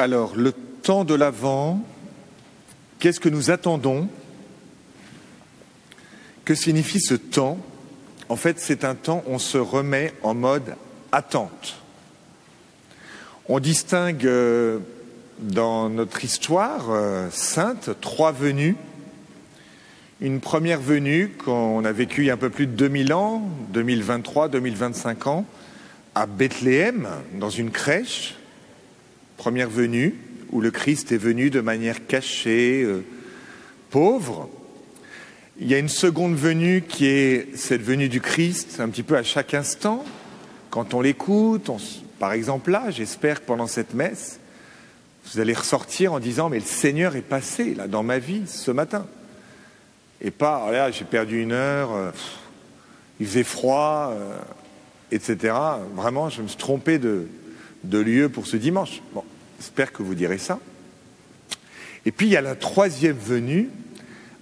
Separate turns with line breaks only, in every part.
Alors, le temps de l'Avent, qu'est-ce que nous attendons? Que signifie ce temps? En fait, c'est un temps où on se remet en mode attente. On distingue euh, dans notre histoire euh, sainte trois venues. Une première venue qu'on a vécue il y a un peu plus de 2000 ans, 2023, 2025 ans, à Bethléem, dans une crèche, première venue, où le Christ est venu de manière cachée, euh, pauvre. Il y a une seconde venue qui est cette venue du Christ, un petit peu à chaque instant, quand on l'écoute. Par exemple là, j'espère que pendant cette messe, vous allez ressortir en disant mais le Seigneur est passé là dans ma vie ce matin. Et pas, oh là j'ai perdu une heure, euh, il faisait froid, euh, etc. Vraiment, je me suis trompé de, lieu pour ce dimanche. J'espère que vous direz ça. Et puis il y a la troisième venue,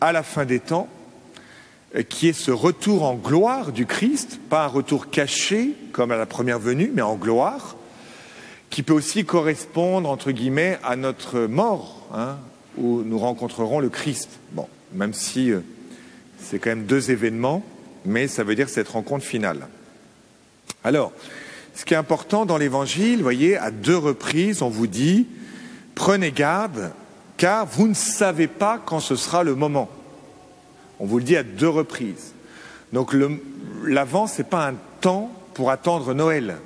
à la fin des temps, euh, qui est ce retour en gloire du Christ, pas un retour caché comme à la première venue, mais en gloire, qui peut aussi correspondre, entre guillemets, à notre mort, hein, où nous rencontrerons le Christ. Bon, même si euh, c'est quand même deux événements, mais ça veut dire cette rencontre finale. Alors, ce qui est important dans l'Évangile, vous voyez, à deux reprises, on vous dit, prenez garde, car vous ne savez pas quand ce sera le moment. On vous le dit à deux reprises. Donc l'avant, ce n'est pas un temps pour attendre Noël.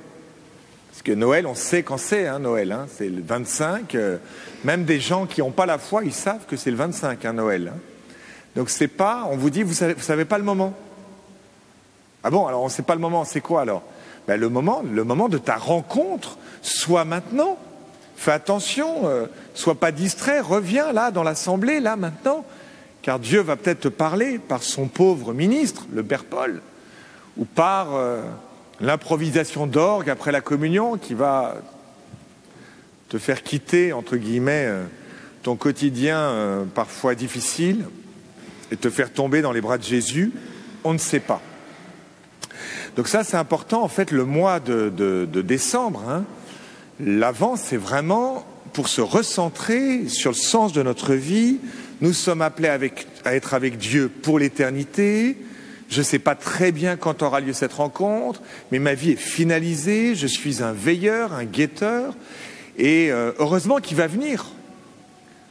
Parce que Noël, on sait quand c'est, hein, Noël. Hein, c'est le 25. Euh, même des gens qui n'ont pas la foi, ils savent que c'est le 25, hein, Noël. Donc c'est pas, on vous dit, vous savez, vous savez pas le moment. Ah bon, alors on ne sait pas le moment, c'est quoi alors? Ben, le moment, de ta rencontre, soit maintenant. Fais attention, euh, sois pas distrait, reviens là dans l'assemblée, là maintenant, car Dieu va peut-être te parler par son pauvre ministre, le Père Paul, ou par euh, l'improvisation d'orgue après la communion qui va te faire quitter, entre guillemets, euh, ton quotidien parfois difficile et te faire tomber dans les bras de Jésus, on ne sait pas. Donc ça, c'est important. En fait, le mois de, décembre, hein, l'avant, c'est vraiment pour se recentrer sur le sens de notre vie. Nous sommes appelés à être avec Dieu pour l'éternité. Je ne sais pas très bien quand aura lieu cette rencontre, mais ma vie est finalisée. Je suis un veilleur, un guetteur, et euh, heureusement qu'il va venir.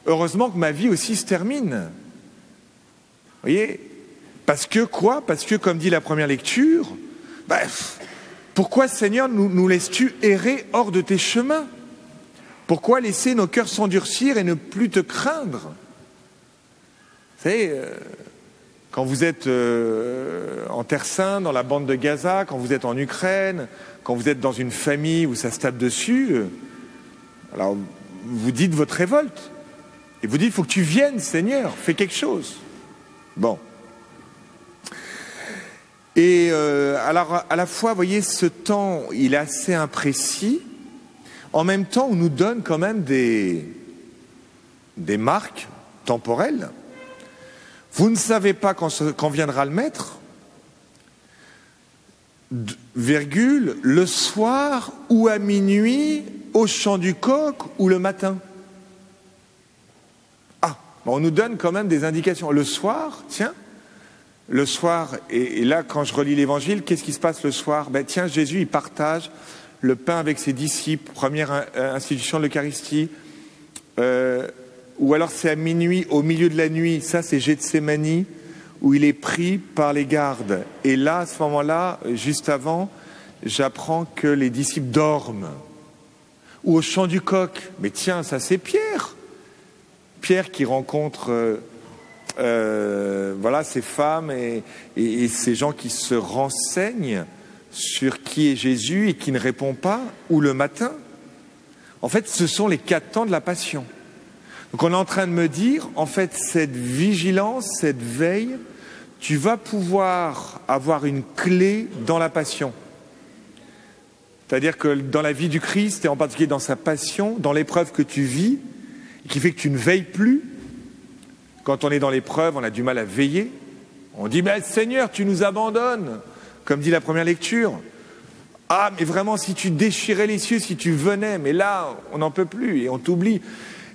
Heureusement que ma vie aussi se termine. Vous voyez? Parce que quoi? Parce que, comme dit la première lecture, Bref, pourquoi Seigneur nous, nous laisses-tu errer hors de tes chemins? Pourquoi laisser nos cœurs s'endurcir et ne plus te craindre? Vous savez, euh, quand vous êtes euh, en Terre Sainte, dans la bande de Gaza, quand vous êtes en Ukraine, quand vous êtes dans une famille où ça se tape dessus, euh, alors vous dites votre révolte. Et vous dites, il faut que tu viennes, Seigneur, fais quelque chose. Bon. Et euh, alors, à la fois, vous voyez, ce temps, il est assez imprécis. En même temps, on nous donne quand même des, des marques temporelles. Vous ne savez pas quand, viendra le maître, virgule, le soir ou à minuit, au chant du coq ou le matin. Ah, on nous donne quand même des indications. Le soir, tiens, le soir, et, là, quand je relis l'évangile, qu'est-ce qui se passe le soir? Ben, Tiens, Jésus, il partage le pain avec ses disciples, première euh, institution de l'Eucharistie. Euh, ou alors c'est à minuit, au milieu de la nuit, ça c'est Gethsemane, où il est pris par les gardes. Et là, à ce moment-là, juste avant, j'apprends que les disciples dorment. Ou au chant du coq. Mais tiens, ça c'est Pierre. Pierre qui rencontre euh, voilà, ces femmes et, ces gens qui se renseignent sur qui est Jésus et qui ne répondent pas, ou le matin. En fait, ce sont les quatre temps de la passion. Donc on est en train de me dire, en fait, cette vigilance, cette veille, tu vas pouvoir avoir une clé dans la passion. C'est-à-dire que dans la vie du Christ, et en particulier dans sa passion, dans l'épreuve que tu vis, qui fait que tu ne veilles plus, quand on est dans l'épreuve, on a du mal à veiller. On dit, mais Seigneur, tu nous abandonnes, comme dit la première lecture. Ah, mais vraiment, si tu déchirais les cieux, si tu venais, mais là, on n'en peut plus et on t'oublie.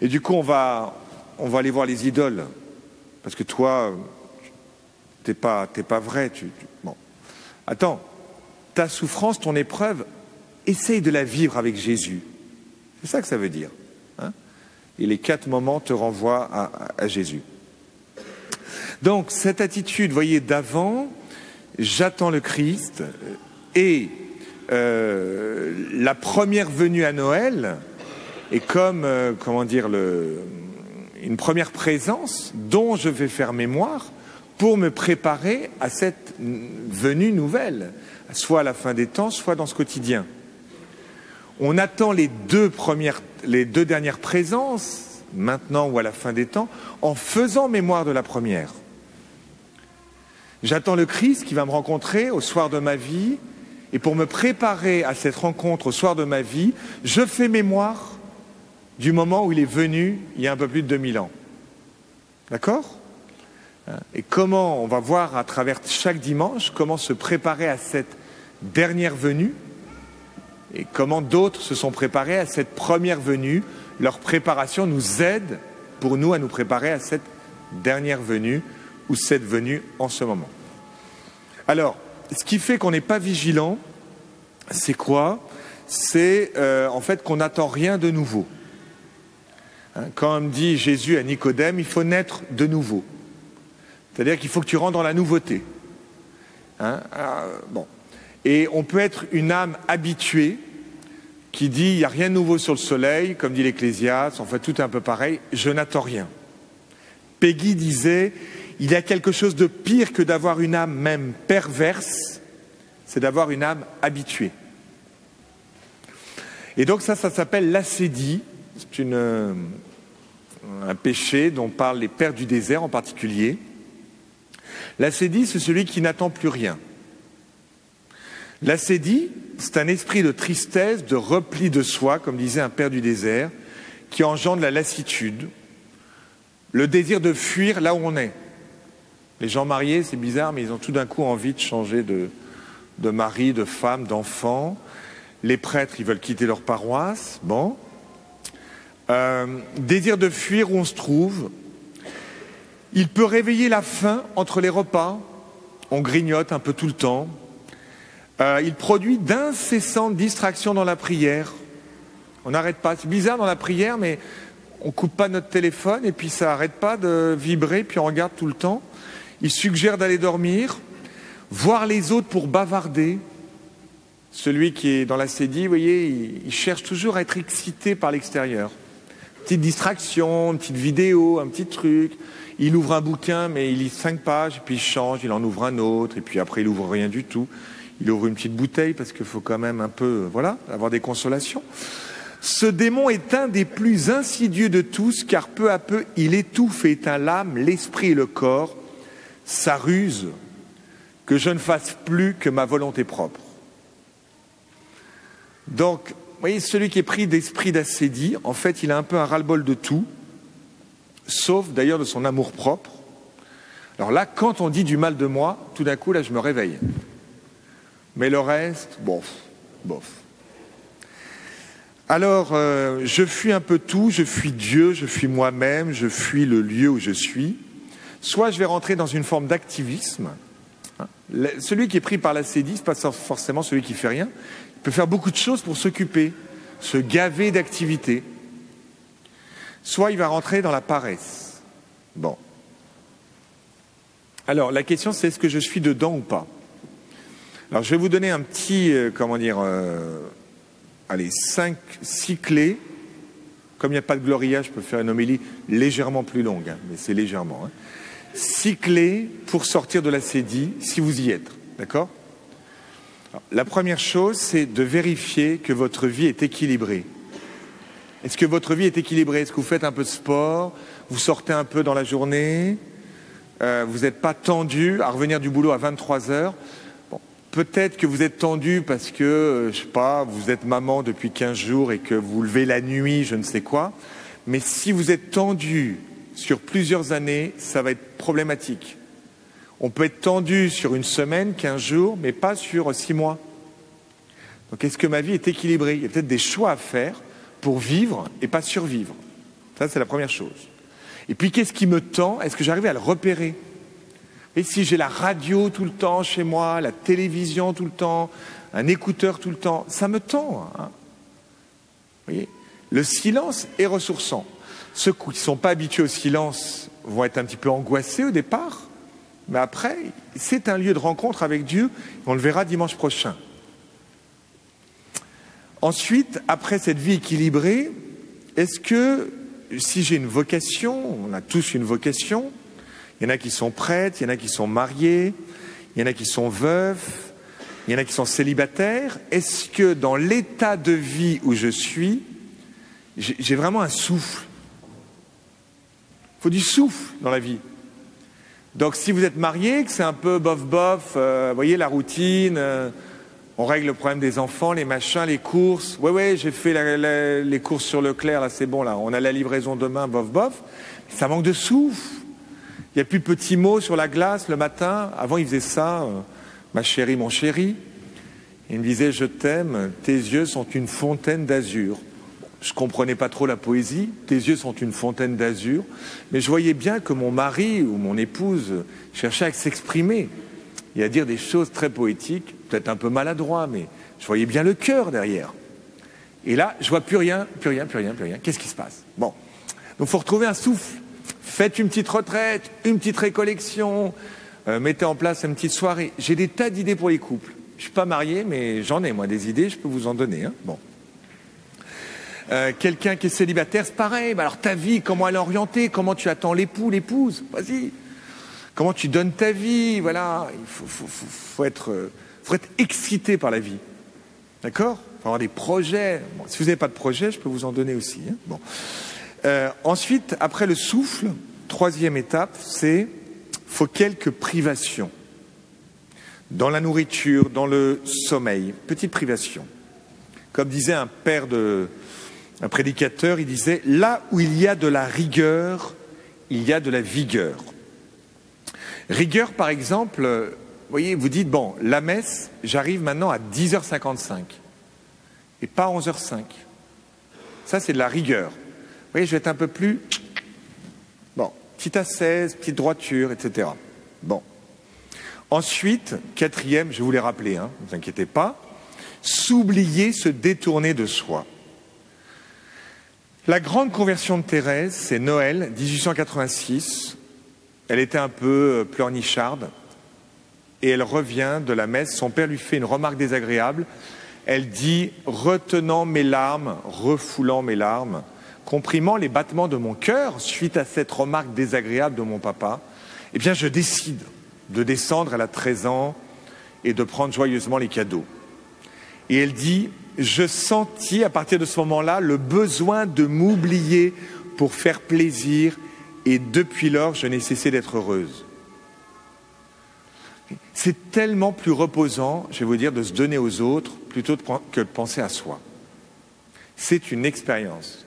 Et du coup, on va, on va aller voir les idoles. Parce que toi, t'es pas, pas vrai. Tu. Attends, ta souffrance, ton épreuve, essaye de la vivre avec Jésus. C'est ça que ça veut dire. Hein et les quatre moments te renvoient à, Jésus. Donc, cette attitude, voyez, d'avant, j'attends le Christ, et euh, la première venue à Noël est comme, euh, comment dire, une première présence dont je vais faire mémoire pour me préparer à cette venue nouvelle, soit à la fin des temps, soit dans ce quotidien. On attend les deux premières, les deux dernières présences, maintenant ou à la fin des temps, en faisant mémoire de la première. J'attends le Christ qui va me rencontrer au soir de ma vie, et pour me préparer à cette rencontre au soir de ma vie, je fais mémoire du moment où il est venu il y a un peu plus de 2000 ans. D'accord? Et comment, on va voir à travers chaque dimanche, comment se préparer à cette dernière venue? Et comment d'autres se sont préparés à cette première venue? Leur préparation nous aide pour nous à nous préparer à cette dernière venue ou cette venue en ce moment. Alors, ce qui fait qu'on n'est pas vigilant, c'est quoi? C'est euh, en fait qu'on n'attend rien de nouveau. Hein, quand dit Jésus à Nicodème, il faut naître de nouveau. C'est-à-dire qu'il faut que tu rentres dans la nouveauté. Hein, euh, bon. Et on peut être une âme habituée qui dit il n'y a rien de nouveau sur le soleil, comme dit l'Ecclésiaste, en fait tout est un peu pareil, je n'attends rien. Peggy disait il y a quelque chose de pire que d'avoir une âme même perverse, c'est d'avoir une âme habituée. Et donc ça, ça s'appelle l'acédie, c'est euh, un péché dont parlent les pères du désert en particulier. L'acédie, c'est celui qui n'attend plus rien. L'acédie, c'est un esprit de tristesse, de repli de soi, comme disait un père du désert, qui engendre la lassitude, le désir de fuir là où on est. Les gens mariés, c'est bizarre, mais ils ont tout d'un coup envie de changer de, mari, de femme, d'enfant. Les prêtres, ils veulent quitter leur paroisse. Bon. Euh, désir de fuir où on se trouve. Il peut réveiller la faim entre les repas. On grignote un peu tout le temps. Euh, il produit d'incessantes distractions dans la prière. On n'arrête pas. C'est bizarre dans la prière, mais on coupe pas notre téléphone et puis ça n'arrête pas de vibrer, puis on regarde tout le temps. Il suggère d'aller dormir, voir les autres pour bavarder. Celui qui est dans la cédille, vous voyez, il, cherche toujours à être excité par l'extérieur. Petite distraction, une petite vidéo, un petit truc. Il ouvre un bouquin, mais il lit cinq pages, puis il change, il en ouvre un autre, et puis après il ouvre rien du tout. Il ouvre une petite bouteille parce qu'il faut quand même un peu, voilà, avoir des consolations. Ce démon est un des plus insidieux de tous, car peu à peu il étouffe et éteint l'âme, l'esprit et le corps, sa ruse, que je ne fasse plus que ma volonté propre. Donc, vous voyez, celui qui est pris d'esprit d'assédie, en fait, il a un peu un ras-le-bol de tout, sauf d'ailleurs de son amour propre. Alors là, quand on dit du mal de moi, tout d'un coup, là, je me réveille. Mais le reste, bof, bof. Alors, euh, je fuis un peu tout, je fuis Dieu, je fuis moi-même, je fuis le lieu où je suis. Soit je vais rentrer dans une forme d'activisme. Hein. Celui qui est pris par la sédie, ce pas forcément celui qui fait rien. Il peut faire beaucoup de choses pour s'occuper, se gaver d'activités. Soit il va rentrer dans la paresse. Bon. Alors, la question, c'est est-ce que je suis dedans ou pas? Alors, je vais vous donner un petit, euh, comment dire, euh, allez, cinq, six clés. Comme il n'y a pas de gloria, je peux faire une homélie légèrement plus longue, hein, mais c'est légèrement. Hein six pour sortir de la cédie si vous y êtes. D'accord? La première chose, c'est de vérifier que votre vie est équilibrée. Est-ce que votre vie est équilibrée? Est-ce que vous faites un peu de sport? Vous sortez un peu dans la journée? Euh, Vous n'êtes pas tendu à revenir du boulot à 23 heures? Bon, Peut-être que vous êtes tendu parce que, euh, je sais pas, vous êtes maman depuis 15 jours et que vous levez la nuit, je ne sais quoi. Mais si vous êtes tendu sur plusieurs années, ça va être problématique. On peut être tendu sur une semaine, quinze jours, mais pas sur six mois. Donc est-ce que ma vie est équilibrée? Il y a peut-être des choix à faire pour vivre et pas survivre. Ça, c'est la première chose. Et puis, qu'est-ce qui me tend? Est-ce que j'arrive à le repérer? Et si j'ai la radio tout le temps chez moi, la télévision tout le temps, un écouteur tout le temps, ça me tend. Hein voyez? Le silence est ressourçant. Ceux qui ne sont pas habitués au silence vont être un petit peu angoissés au départ, mais après, c'est un lieu de rencontre avec Dieu. On le verra dimanche prochain. Ensuite, après cette vie équilibrée, est-ce que si j'ai une vocation, on a tous une vocation, il y en a qui sont prêtres, il y en a qui sont mariés, il y en a qui sont veufs, il y en a qui sont célibataires, est-ce que dans l'état de vie où je suis, j'ai vraiment un souffle Il faut du souffle dans la vie. Donc si vous êtes marié, que c'est un peu bof-bof, euh, voyez la routine, euh, on règle le problème des enfants, les machins, les courses. Ouais, ouais, j'ai fait les courses sur Leclerc, là, c'est bon, là. On a la livraison demain, bof, bof. Ça manque de souffle. Il n'y a plus de petits mots sur la glace le matin. Avant, il faisait ça, euh, ma chérie, mon chéri. Il me disait, je t'aime, tes yeux sont une fontaine d'azur. Je comprenais pas trop la poésie. Tes yeux sont une fontaine d'azur. Mais je voyais bien que mon mari ou mon épouse cherchait à s'exprimer et à dire des choses très poétiques peut-être un peu maladroit, mais je voyais bien le cœur derrière. Et là, je vois plus rien, plus rien, plus rien, plus rien. Qu'est-ce qui se passe? Bon, donc faut retrouver un souffle. Faites une petite retraite, une petite récollection, euh, mettez en place une petite soirée. J'ai des tas d'idées pour les couples. Je suis pas marié, mais j'en ai moi des idées. Je peux vous en donner. Hein bon. Euh, quelqu'un qui est célibataire, c'est pareil. alors ta vie, comment elle est orientée? Comment tu attends l'époux, l'épouse? Vas-y. Comment tu donnes ta vie? Voilà. Il faut, euh, être excité par la vie. D'accord? Il faut avoir des projets. si vous n'avez pas de projet, je peux vous en donner aussi. Hein. Euh, ensuite, après le souffle, troisième étape, c'est faut quelques privations. Dans la nourriture, dans le sommeil, petite privation. Comme disait un père de, un prédicateur, il disait là où il y a de la rigueur, il y a de la vigueur. Rigueur, par exemple, vous voyez, vous dites, bon, la messe, j'arrive maintenant à 10h55 et pas 11h05. Ça, c'est de la rigueur. Vous voyez, je vais être un peu plus... Bon, petite assaise, petite droiture, etc. Bon. Ensuite, quatrième, je vous l'ai rappelé, hein, ne vous inquiétez pas, s'oublier, se détourner de soi. La grande conversion de Thérèse, c'est Noël 1886. Elle était un peu pleurnicharde et elle revient de la messe. Son père lui fait une remarque désagréable. Elle dit, retenant mes larmes, refoulant mes larmes, comprimant les battements de mon cœur suite à cette remarque désagréable de mon papa, eh bien je décide de descendre, elle a 13 ans, et de prendre joyeusement les cadeaux. Et elle dit, je sentis à partir de ce moment-là le besoin de m'oublier pour faire plaisir, et depuis lors je n'ai cessé d'être heureuse. C'est tellement plus reposant, je vais vous dire, de se donner aux autres plutôt que de penser à soi. C'est une expérience.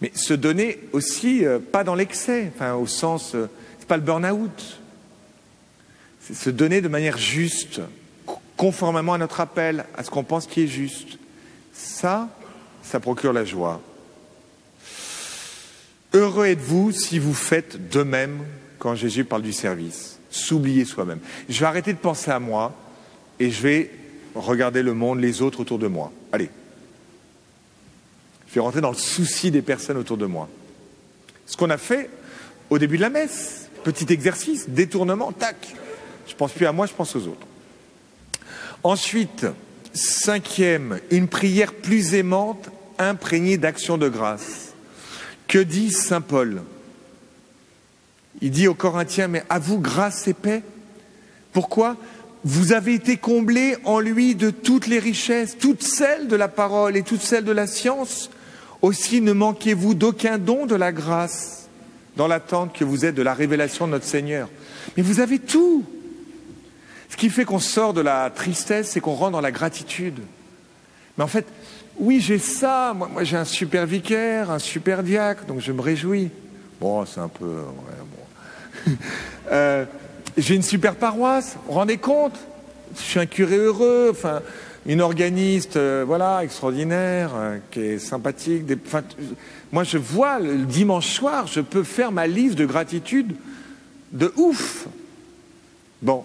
Mais se donner aussi, euh, pas dans l'excès, enfin, au sens, euh, c'est pas le burn-out. C'est se donner de manière juste, conformément à notre appel, à ce qu'on pense qui est juste. Ça, ça procure la joie. Heureux êtes-vous si vous faites de même quand Jésus parle du service s'oublier soi-même. Je vais arrêter de penser à moi et je vais regarder le monde, les autres autour de moi. Allez. Je vais rentrer dans le souci des personnes autour de moi. Ce qu'on a fait au début de la messe, petit exercice, détournement, tac. Je pense plus à moi, je pense aux autres. Ensuite, cinquième, une prière plus aimante, imprégnée d'action de grâce. Que dit Saint Paul? Il dit aux Corinthiens, mais à vous grâce et paix? Pourquoi? Vous avez été comblés en lui de toutes les richesses, toutes celles de la parole et toutes celles de la science. Aussi ne manquez-vous d'aucun don de la grâce dans l'attente que vous êtes de la révélation de notre Seigneur. Mais vous avez tout. Ce qui fait qu'on sort de la tristesse, c'est qu'on rentre dans la gratitude. Mais en fait, oui, j'ai ça. Moi, j'ai un super vicaire, un super diacre, donc je me réjouis. Bon, c'est un peu. Euh, j'ai une super paroisse, vous vous rendez compte? Je suis un curé heureux, enfin, une organiste, euh, voilà, extraordinaire, euh, qui est sympathique. Moi, je vois le dimanche soir, je peux faire ma liste de gratitude de ouf. Bon,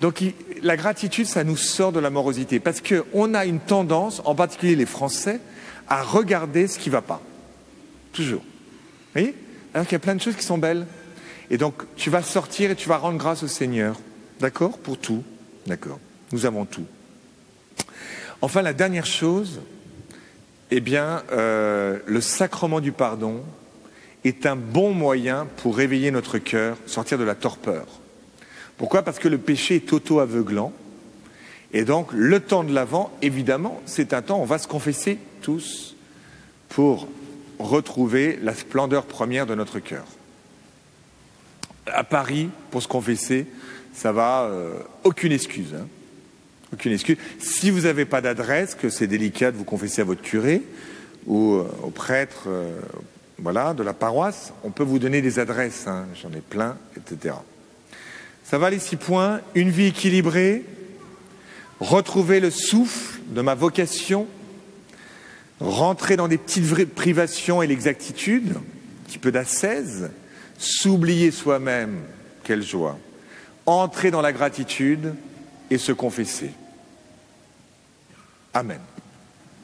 donc la gratitude, ça nous sort de la morosité, parce qu'on a une tendance, en particulier les Français, à regarder ce qui ne va pas. Toujours. Vous voyez? Alors qu'il y a plein de choses qui sont belles. Et donc, tu vas sortir et tu vas rendre grâce au Seigneur. D'accord? Pour tout. D'accord. Nous avons tout. Enfin, la dernière chose, eh bien, euh, le sacrement du pardon est un bon moyen pour réveiller notre cœur, sortir de la torpeur. Pourquoi? Parce que le péché est auto-aveuglant. Et donc, le temps de l'avant, évidemment, c'est un temps où on va se confesser tous pour retrouver la splendeur première de notre cœur. À Paris, pour se confesser, ça va, euh, aucune excuse. Hein. aucune excuse. Si vous n'avez pas d'adresse, que c'est délicat de vous confesser à votre curé ou euh, au prêtre euh, voilà, de la paroisse, on peut vous donner des adresses. Hein. J'en ai plein, etc. Ça va les six points. Une vie équilibrée, retrouver le souffle de ma vocation, rentrer dans des petites privations et l'exactitude, un petit peu d'ascèse, s'oublier soi-même, quelle joie, entrer dans la gratitude et se confesser. Amen.